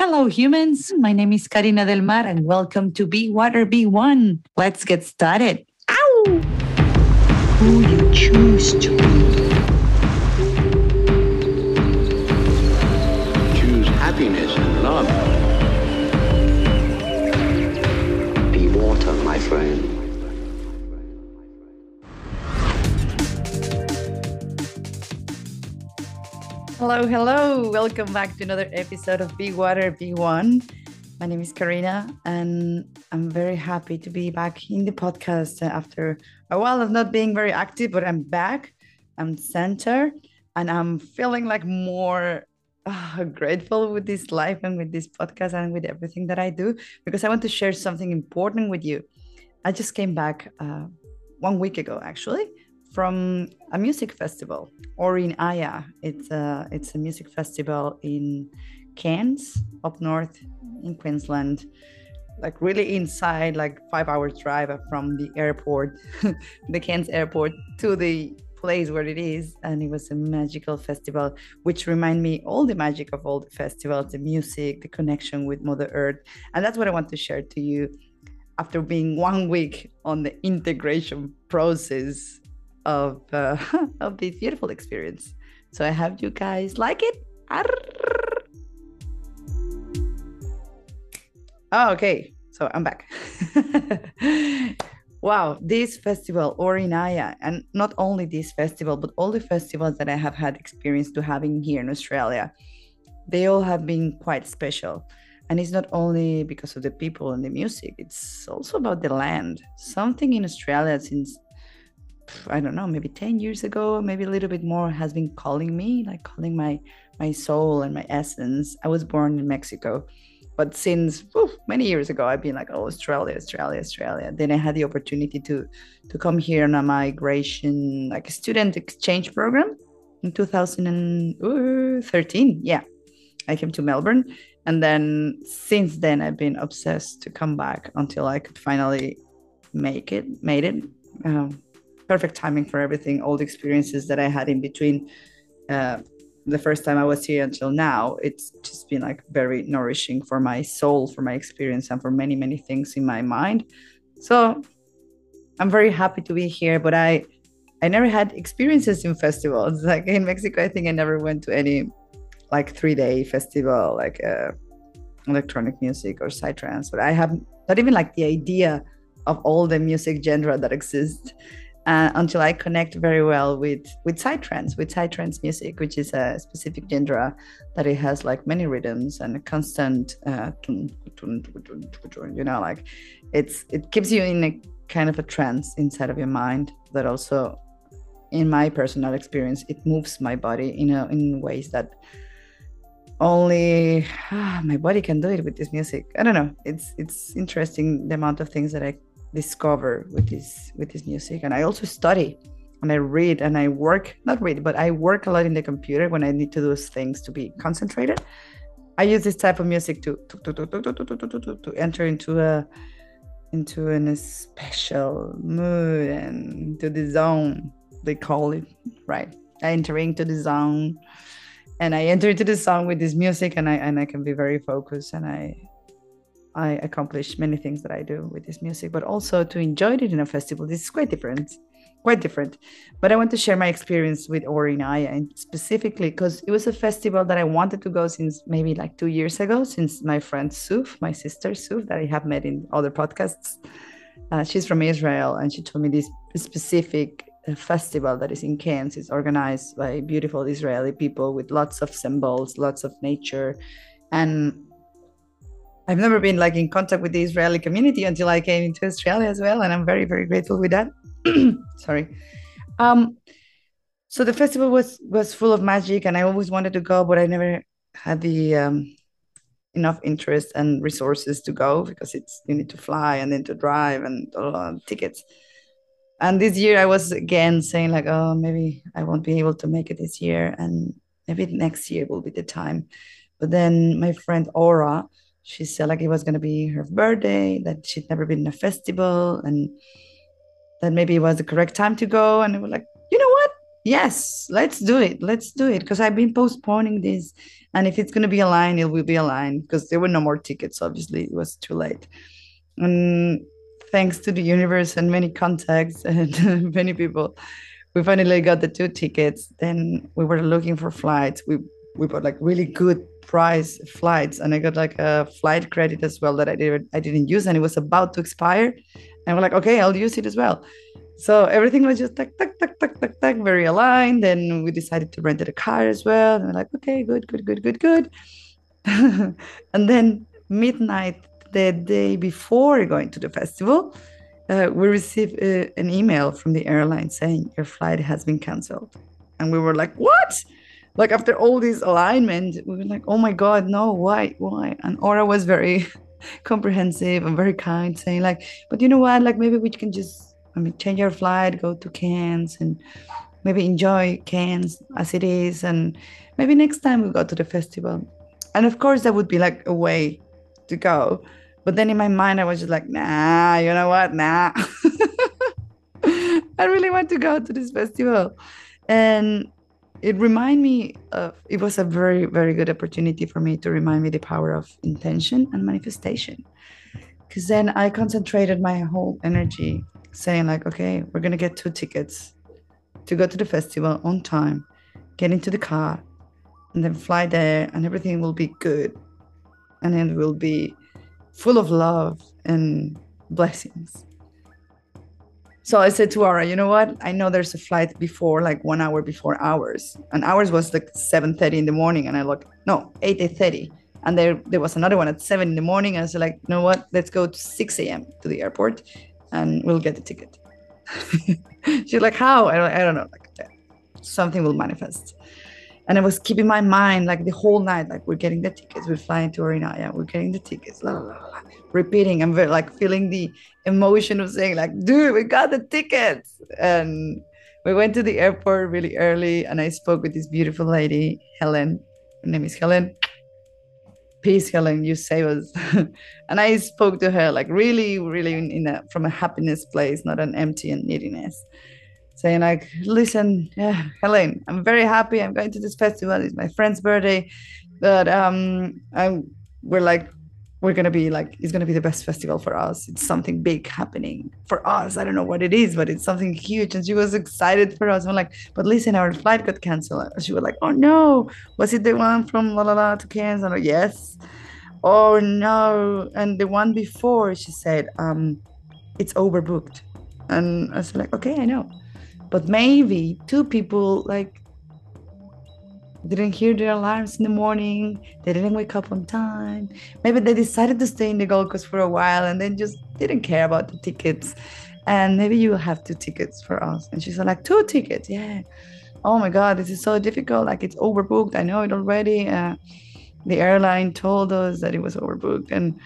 Hello, humans. My name is Karina Del Mar, and welcome to Be Water Be One. Let's get started. Ow! Who you choose to be. Hello, hello. Welcome back to another episode of Be Water Be One. My name is Karina, and I'm very happy to be back in the podcast after a while of not being very active, but I'm back. I'm center, and I'm feeling like more uh, grateful with this life and with this podcast and with everything that I do because I want to share something important with you. I just came back uh, one week ago, actually, from a music festival or in Aya. It's a it's a music festival in Cairns, up north in Queensland. Like really inside, like five hours drive from the airport, the Cairns airport to the place where it is and it was a magical festival which remind me all the magic of all the festivals the music the connection with mother earth and that's what i want to share to you after being one week on the integration process of uh, of this beautiful experience. So I hope you guys like it. Oh, okay, so I'm back. wow, this festival, Orinaya, and not only this festival, but all the festivals that I have had experience to having here in Australia, they all have been quite special. And it's not only because of the people and the music, it's also about the land. Something in Australia since I don't know, maybe 10 years ago, maybe a little bit more, has been calling me, like calling my my soul and my essence. I was born in Mexico, but since many years ago, I've been like, oh, Australia, Australia, Australia. Then I had the opportunity to to come here on a migration, like a student exchange program in 2013. Yeah, I came to Melbourne, and then since then, I've been obsessed to come back until I could finally make it, made it. Um, perfect timing for everything, all the experiences that I had in between uh, the first time I was here until now. It's just been like very nourishing for my soul, for my experience, and for many, many things in my mind. So I'm very happy to be here, but I I never had experiences in festivals. Like in Mexico, I think I never went to any like three day festival, like uh, electronic music or psytrance. But I have not even like the idea of all the music genre that exists uh, until I connect very well with with psytrance, with psytrance music, which is a specific genre that it has like many rhythms and a constant, uh, you know, like it's it keeps you in a kind of a trance inside of your mind. That also, in my personal experience, it moves my body in a, in ways that only ah, my body can do it with this music. I don't know. It's it's interesting the amount of things that I discover with this with this music. And i also study and i read and i work not read but i work a lot in the computer when i need to do things to be concentrated. I use this type of music to to, to, to, to to enter into a into a special mood and to the zone they call it right? I enter into the zone and i enter into the song with this music and i and i can be very focused and i I accomplish many things that I do with this music, but also to enjoy it in a festival. This is quite different, quite different. But I want to share my experience with Orinaya and specifically because it was a festival that I wanted to go since maybe like two years ago, since my friend Suf, my sister Suf, that I have met in other podcasts. Uh, she's from Israel and she told me this specific uh, festival that is in Cairns is organized by beautiful Israeli people with lots of symbols, lots of nature. And I've never been like in contact with the Israeli community until I came into Australia as well, and I'm very very grateful with that. Sorry. Um, so the festival was was full of magic, and I always wanted to go, but I never had the um, enough interest and resources to go because it's you need to fly and then to drive and uh, tickets. And this year I was again saying like, oh, maybe I won't be able to make it this year, and maybe next year will be the time. But then my friend Aura she said like it was going to be her birthday that she'd never been in a festival and that maybe it was the correct time to go and we were like you know what yes, let's do it. Let's do it. Because I've been postponing this. And if it's going to be a line, it will be a line because there were no more tickets. Obviously, it was too late. And thanks to the universe and many contacts and many people, we finally got the two tickets. Then we were looking for flights. We we bought like really good price flights, and I got like a flight credit as well that I didn't I didn't use, and it was about to expire. And we're like, okay, I'll use it as well. So everything was just like tuck, tuck, tuck, tuck, tuck, very aligned. And we decided to rent a car as well. And we're like, okay, good, good, good, good, good. and then midnight the day before going to the festival, uh, we received uh, an email from the airline saying your flight has been canceled. And we were like, what? Like after all this alignment, we were like, oh my God, no, why, why? And Aura was very comprehensive and very kind, saying like, but you know what? Like maybe we can just I mean, change our flight, go to Cairns, and maybe enjoy Cairns as it is, and maybe next time we go to the festival. And of course, that would be like a way to go. But then in my mind, I was just like, nah, you know what? Nah. I really want to go to this festival. And it reminded me of it was a very, very good opportunity for me to remind me the power of intention and manifestation. Because then I concentrated my whole energy saying like, okay, we're gonna get two tickets to go to the festival on time, get into the car, and then fly there, and everything will be good, and it will be full of love and blessings. So I said to Aura, you know what? I know there's a flight before, like one hour before ours, and ours was like 7:30 in the morning, and I look, no, 8 8:30, and there there was another one at seven in the morning. And I said like, you know what? Let's go to 6 a.m. to the airport, and we'll get the ticket. She's like, how? I don't, I don't know. Like something will manifest. And I was keeping my mind like the whole night, like we're getting the tickets, we're flying to Orinaya, we're getting the tickets, la, la, la, repeating. I'm very like feeling the emotion of saying, like, dude, we got the tickets. And we went to the airport really early and I spoke with this beautiful lady, Helen. Her name is Helen peace helen you save us and i spoke to her like really really in a, from a happiness place not an empty and neediness saying like listen yeah helen i'm very happy i'm going to this festival. It's my friend's birthday. But um i'm we're like we're gonna be like it's gonna be the best festival for us. It's something big happening for us. I don't know what it is but it's something huge. And she was excited for us. I'm like but listen our flight got canceled. She was like oh no. Was it the one from la la la to Cairns? I'm like yes. Oh no. And the one before she said um it's overbooked. And i was like okay i know but maybe two people like didn't hear their alarms in the morning. They didn't wake up on time. Maybe they decided to stay in the Gold Coast for a while and then just didn't care about the tickets. And maybe you have two tickets for us. And she's like, two tickets, yeah. Oh my God, this is so difficult. Like it's overbooked. I know it already. Uh, the airline told us that it was overbooked and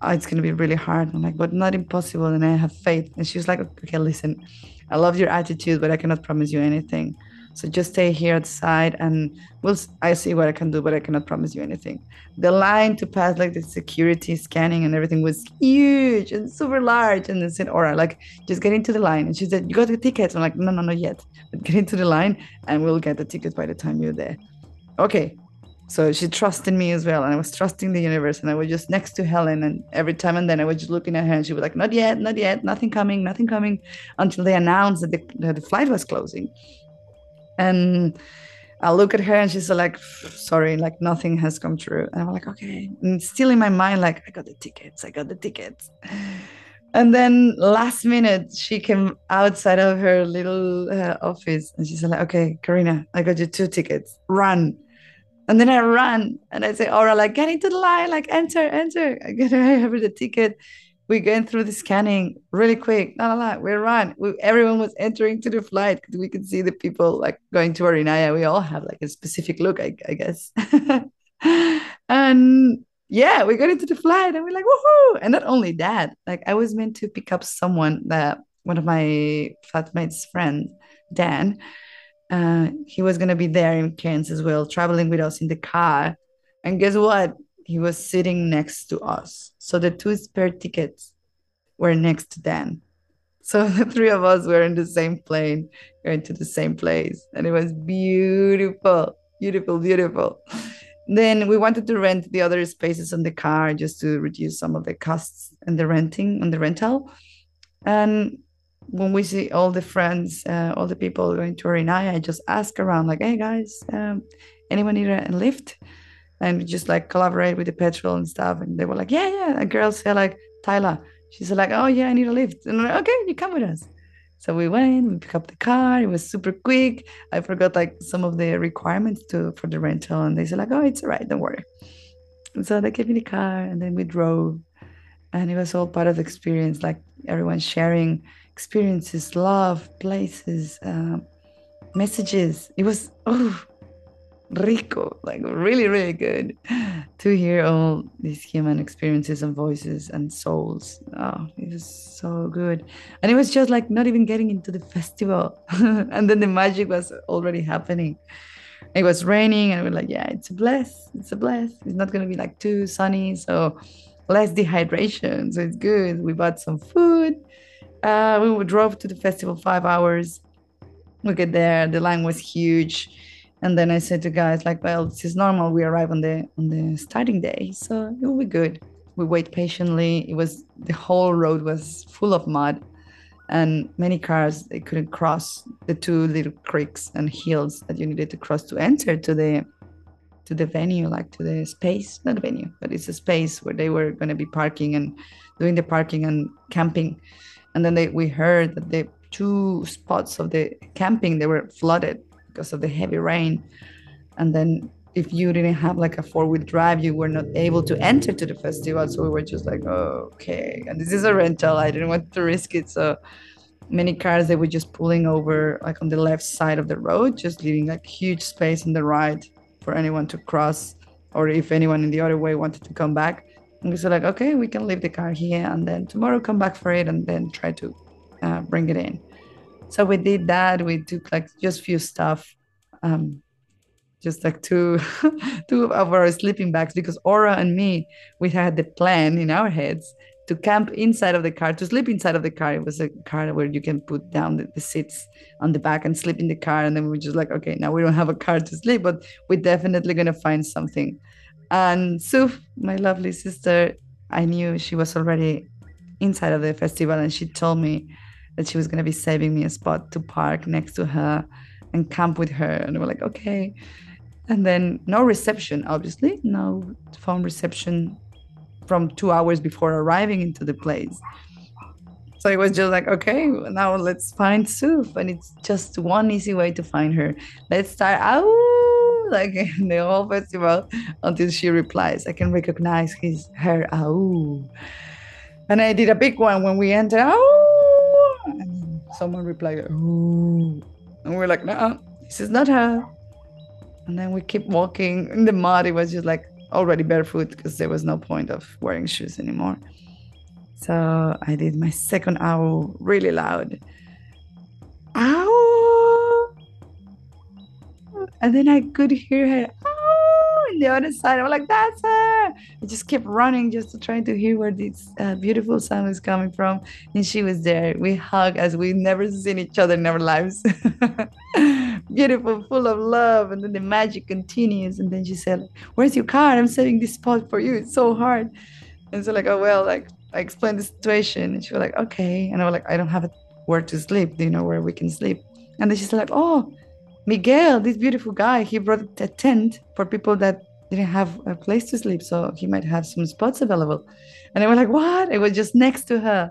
oh, it's going to be really hard. I'm like, but not impossible. And I have faith. And she was like, okay, listen, I love your attitude, but I cannot promise you anything. So just stay here outside and we'll I see what I can do, but I cannot promise you anything. The line to pass like the security scanning and everything was huge and super large. And they said, all right, like just get into the line. And she said, You got the tickets. I'm like, no, no, not yet. But get into the line and we'll get the tickets by the time you're there. Okay. So she trusted me as well. And I was trusting the universe. And I was just next to Helen. And every time and then I was just looking at her and she was like, Not yet, not yet, nothing coming, nothing coming until they announced that the, that the flight was closing and I look at her and she's like, sorry, like nothing has come true. And I'm like, okay. And still in my mind, like, I got the tickets, I got the tickets. And then last minute, she came outside of her little uh, office and she said, like, okay, Karina, I got you two tickets, run. And then I ran and I say, Aura, like, get into the line, like, enter, enter. I get have the ticket We're going through the scanning really quick. No, no, no. We ran. We, everyone was entering to the flight because we could see the people like going to Orinaya. We all have like a specific look, I, I guess. and yeah, we got into the flight and we're like, woohoo! And not only that, like I was meant to pick up someone that one of my flatmates' friends, Dan, uh, he was gonna be there in Cairns as well, traveling with us in the car. And guess what? he was sitting next to us. So the two spare tickets were next to Dan. So the three of us were in the same plane, going to the same place. And it was beautiful, beautiful, beautiful. Then we wanted to rent the other spaces on the car just to reduce some of the costs and the renting on the rental. And when we see all the friends, uh, all the people going to Rinai, I just ask around, like, hey guys, um, anyone need a lift? And we just like collaborate with the petrol and stuff. And they were like, yeah, yeah. A girl said, like, Tyler, she's like, oh, yeah, I need a lift. And I'm like, okay, you come with us. So we went, we picked up the car. It was super quick. I forgot like some of the requirements to for the rental, and they said like, "Oh, it's all right, don't worry." And so they gave me the car, and then we drove, and it was all part of the experience. Like everyone sharing experiences, love, places, um, messages. It was oh, rico, like really, really good to hear all these human experiences and voices and souls. Oh, it was so good. And it was just like not even getting into the festival. and then the magic was already happening. It was raining, and we are like, yeah, it's a bless. It's a bless. It's not going to be like too sunny. So less dehydration. So it's good. We bought some food. Uh, we drove to the festival five hours. We get there. The line was huge and then I said to guys like, well, this is normal. We arrive on the on the starting day, so it will be good. We wait patiently. It was the whole road was full of mud, and many cars they couldn't cross the two little creeks and hills that you needed to cross to enter to the to the venue, like to the space, not a venue, but it's a space where they were going to be parking and doing the parking and camping. And then they, we heard that the two spots of the camping they were flooded because of the heavy rain. And then if you didn't have like a four-wheel drive, you were not able to enter to the festival. So we were just like, oh, okay. And this is a rental. I didn't want to risk it. So many cars they were just pulling over like on the left side of the road, just leaving like huge space on the right for anyone to cross, or if anyone in the other way wanted to come back. And we said like, okay, we can leave the car here and then tomorrow come back for it and then try to uh, bring it in. So we did that. We took like just few stuff, um, just like two, two of our sleeping bags because Aura and me, we had the plan in our heads to camp inside of the car, to sleep inside of the car. It was a car where you can put down the, the, seats on the back and sleep in the car. And then we were just like, okay, now we don't have a car to sleep, but we're definitely going to find something. And Suf, my lovely sister, I knew she was already inside of the festival and she told me that she was going to be saving me a spot to park next to her and camp with her. And we are like, okay. And then no reception, obviously, no phone reception from two hours before arriving into the place. So it was just like, okay, now let's find Suf. And it's just one easy way to find her. Let's start out like in the whole festival until she replies. I can recognize his her ow. And I did a big one when we entered. Oh, and someone replied, "Ooh," and we're like, "No, this is not her." And then we keep walking in the mud. It was just like already barefoot because there was no point of wearing shoes anymore. So I did my second owl really loud. Ow! And then I could hear her oh, on the other side. I'm like, that's her. I just kept running just to try to hear where this uh, beautiful sound was coming from. And she was there. We hugged as we never seen each other in our lives. beautiful, full of love. And then the magic continues. And then she said, Where's your car? I'm saving this spot for you. It's so hard. And so like, oh well, like I explained the situation. And she was like, okay. And I was like, I don't have a where to sleep. Do you know where we can sleep? And then she's like, oh, Miguel, this beautiful guy, he brought a tent for people that didn't have a place to sleep, so he might have some spots available. And I was like, what? It was just next to her.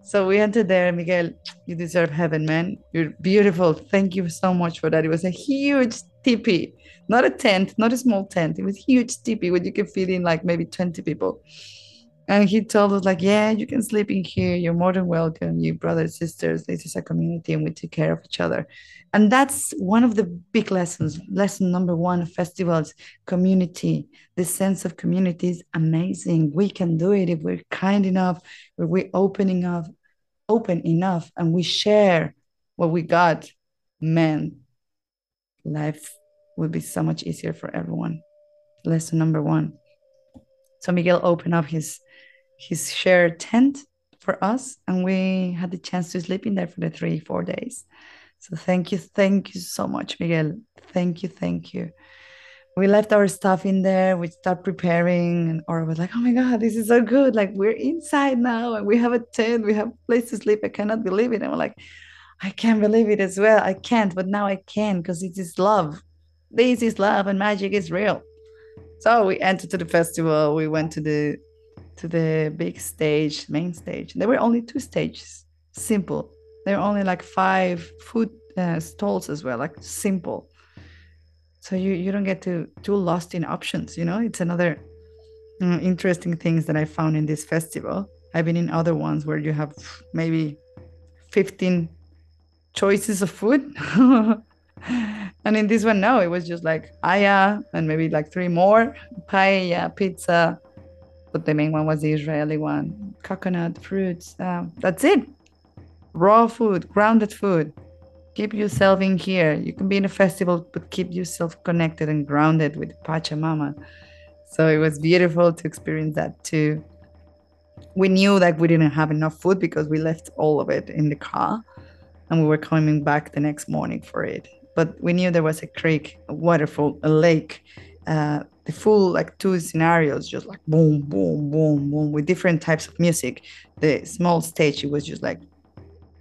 So we entered there. Miguel, you deserve heaven, man. You're beautiful. Thank you so much for that. It was a huge tipi, not a tent, not a small tent. It was huge tipi where you could fit in like maybe 20 people. And he told us, like, yeah, you can sleep in here. You're more than welcome. You brothers, sisters, this is a community and we take care of each other. And that's one of the big lessons. Lesson number one festivals, community. The sense of community is amazing. We can do it if we're kind enough, if we're open enough, open enough, and we share what we got. Man, life will be so much easier for everyone. Lesson number one. So Miguel opened up his his shared tent for us, and we had the chance to sleep in there for the three, four days. So thank you, thank you so much, Miguel. Thank you, thank you. We left our stuff in there. We start preparing, and Aura was like, "Oh my god, this is so good! Like we're inside now, and we have a tent. We have a place to sleep. I cannot believe it." And we're like, "I can't believe it as well. I can't, but now I can because it is love. This is love, and magic is real." So we entered to the festival. We went to the to the big stage, main stage. There were only two stages, simple. There were only like five food uh, stalls as well, like simple. So you you don't get to too lost in options. You know, it's another mm, interesting things that I found in this festival. I've been in other ones where you have maybe fifteen choices of food. and in this one, no, it was just like aya and maybe like three more paella, pizza, but the main one was the Israeli one. Coconut, fruits. Um, that's it. Raw food, grounded food. Keep yourself in here. You can be in a festival, but keep yourself connected and grounded with Pachamama. So it was beautiful to experience that too. We knew that we didn't have enough food because we left all of it in the car and we were coming back the next morning for it. But we knew there was a creek, a waterfall, a lake, uh, the full like two scenarios just like boom boom boom boom with different types of music. The small stage it was just like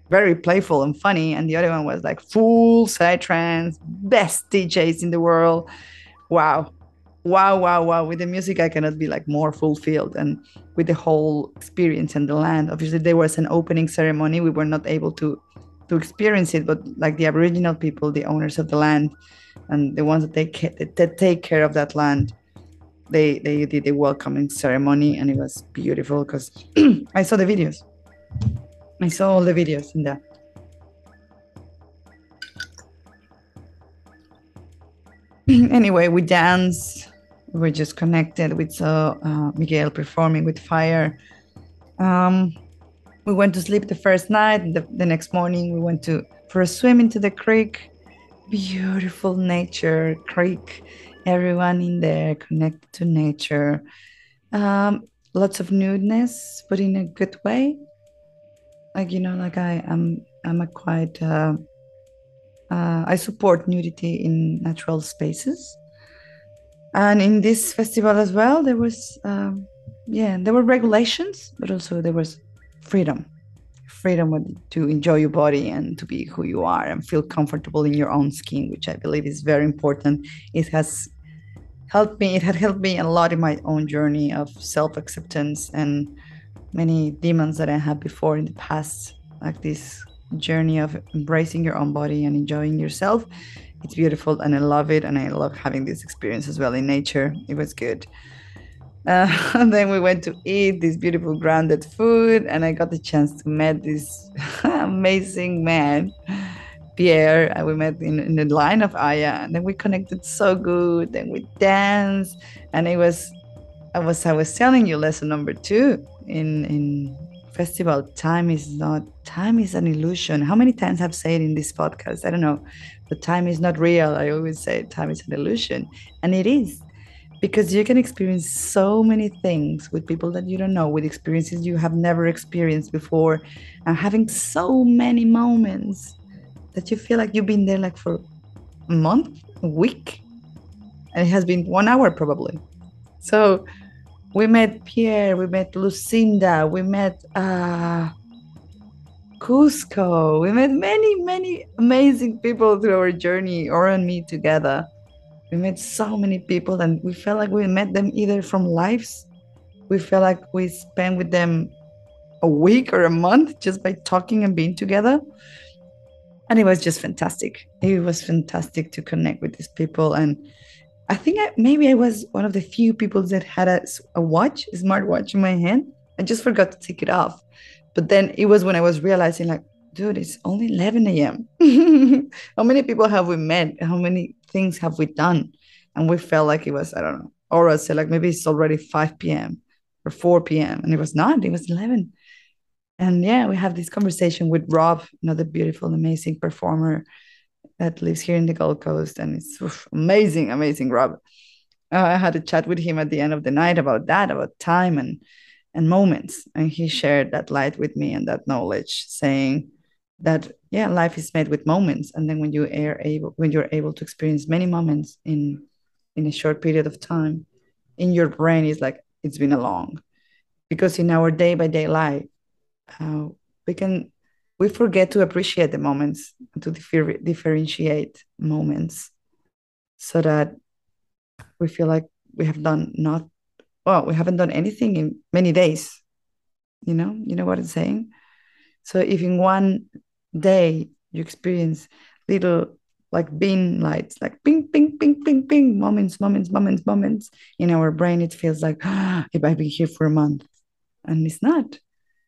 very playful and funny and the other one was like full psytrance best djs in the world. Wow. Wow wow wow. With the music i cannot be like more fulfilled and with the whole experience and the land. Obviously there was an opening ceremony. We were not able to to experience it but like the aboriginal people the owners of the land and the ones that take that take care of that land they they did a welcoming ceremony and it was beautiful because i saw the videos. I saw all the videos in there. Anyway we danced we were just connected we saw uh, miguel performing with fire. Um, we went to sleep the first night the, the next morning we went to for a swim into the creek. Beautiful nature creek. Everyone in there connected to nature. Um, lots of nudeness but in a good way. Like you know like i am i'm a quite uh, uh, i support nudity in natural spaces. And in this festival as well there was um, yeah there were regulations but also there was freedom freedom to enjoy your body and to be who you are and feel comfortable in your own skin, which I believe is very important. It has helped me, it had helped me a lot in my own journey of self acceptance and many demons that I had before in the past, like this journey of embracing your own body and enjoying yourself. It's beautiful and I love it. And I love having this experience as well in nature. It was good. Uh, and then we went to eat this beautiful grounded food, and I got the chance to meet this amazing man, Pierre. And we met in, in the line of Aya, and then we connected so good. Then we danced, and it was, I was, I was telling you lesson number two in in festival. Time is not time is an illusion. How many times I've said in this podcast? I don't know, but time is not real. I always say time is an illusion, and it is because you can experience so many things with people that you don't know with experiences you have never experienced before and having so many moments that you feel like you've been there like for a month a week and it has been one hour probably. So we met pierre we met lucinda we met uh cusco we met many many amazing people through our journey or and me together we met so many people and we felt like we met them either from lives. We felt like we spent with them a week or a month just by talking and being together. And it was just fantastic. It was fantastic to connect with these people. And i think I, maybe i was one of the few people that had a, a watch a smartwatch in my hand. I just forgot to take it off. But then it was when i was realizing like dude it's only 11 a.m how many people have we met how many things have we done? And we felt like it was, I don't know, Aura said like maybe it's already 5 p.m. or 4 p.m. And it was not, it was 11. And yeah, we have this conversation with Rob, another beautiful, amazing performer that lives here in the Gold Coast. And it's oof, amazing, amazing, Rob. Uh, I had a chat with him at the end of the night about that, about time and and moments. And he shared that light with me and that knowledge, saying that yeah, life is made with moments. And then when you are able when you're able to experience many moments in in a short period of time, in your brain is like it's been a long. Because in our day by day life, uh, we can we forget to appreciate the moments to differ- differentiate moments so that we feel like we have done not well we haven't done anything in many days you know you know what i'm saying so if in one day you experience little like beam lights like ping ping ping ping ping moments moments moments moments. In our brain it feels like ah, if i've been here for a month. And it's not.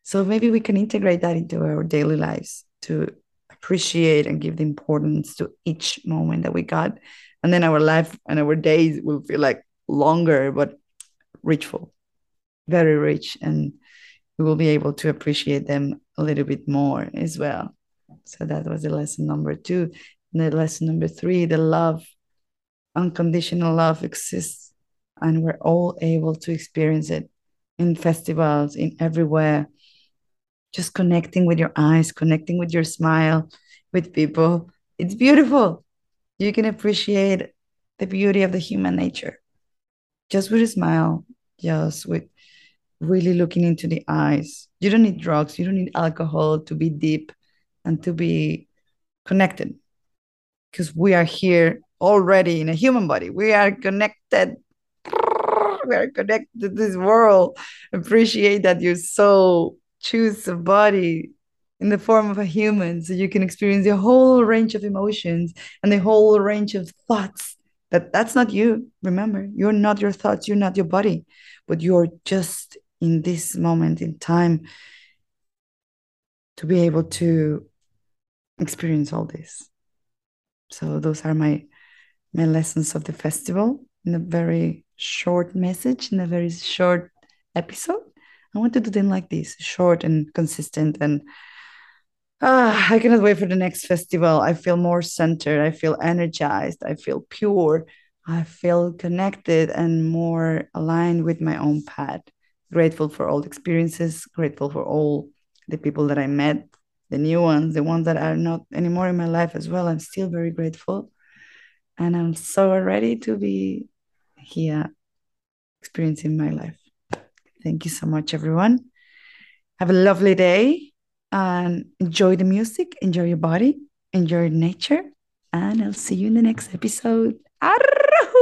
So maybe we can integrate that into our daily lives to appreciate and give the importance to each moment that we got. And then our life and our days will feel like longer but richful very rich. And we will be able to appreciate them a little bit more as well so that was the lesson number two. And the lesson number three the love unconditional love exists and we're all able to experience it in festivals in everywhere. Just connecting with your eyes connecting with your smile with people. It's beautiful. You can appreciate the beauty of the human nature. Just with a smile, just with really looking into the eyes. You don't need drugs, you don't need alcohol to be deep and to be connected because we are here already in a human body. We are connected. We are connected to this world. Appreciate that your soul choose a body in the form of a human so you can experience the whole range of emotions and the whole range of thoughts that that's not you remember you're not your thoughts you're not your body but you're just in this moment in time to be able to experience all this so those are my my lessons of the festival in a very short message in a very short episode i want to do them like this short and consistent and Ah, I cannot wait for the next festival. I feel more centered. I feel energized. I feel pure. I feel connected and more aligned with my own path. Grateful for all the experiences, grateful for all the people that I met, the new ones, the ones that are not anymore in my life as well. I'm still very grateful. And I'm so ready to be here experiencing my life. Thank you so much, everyone. Have a lovely day and enjoy the music, enjoy your body, enjoy nature, and I'll see you in the next episode. Arr!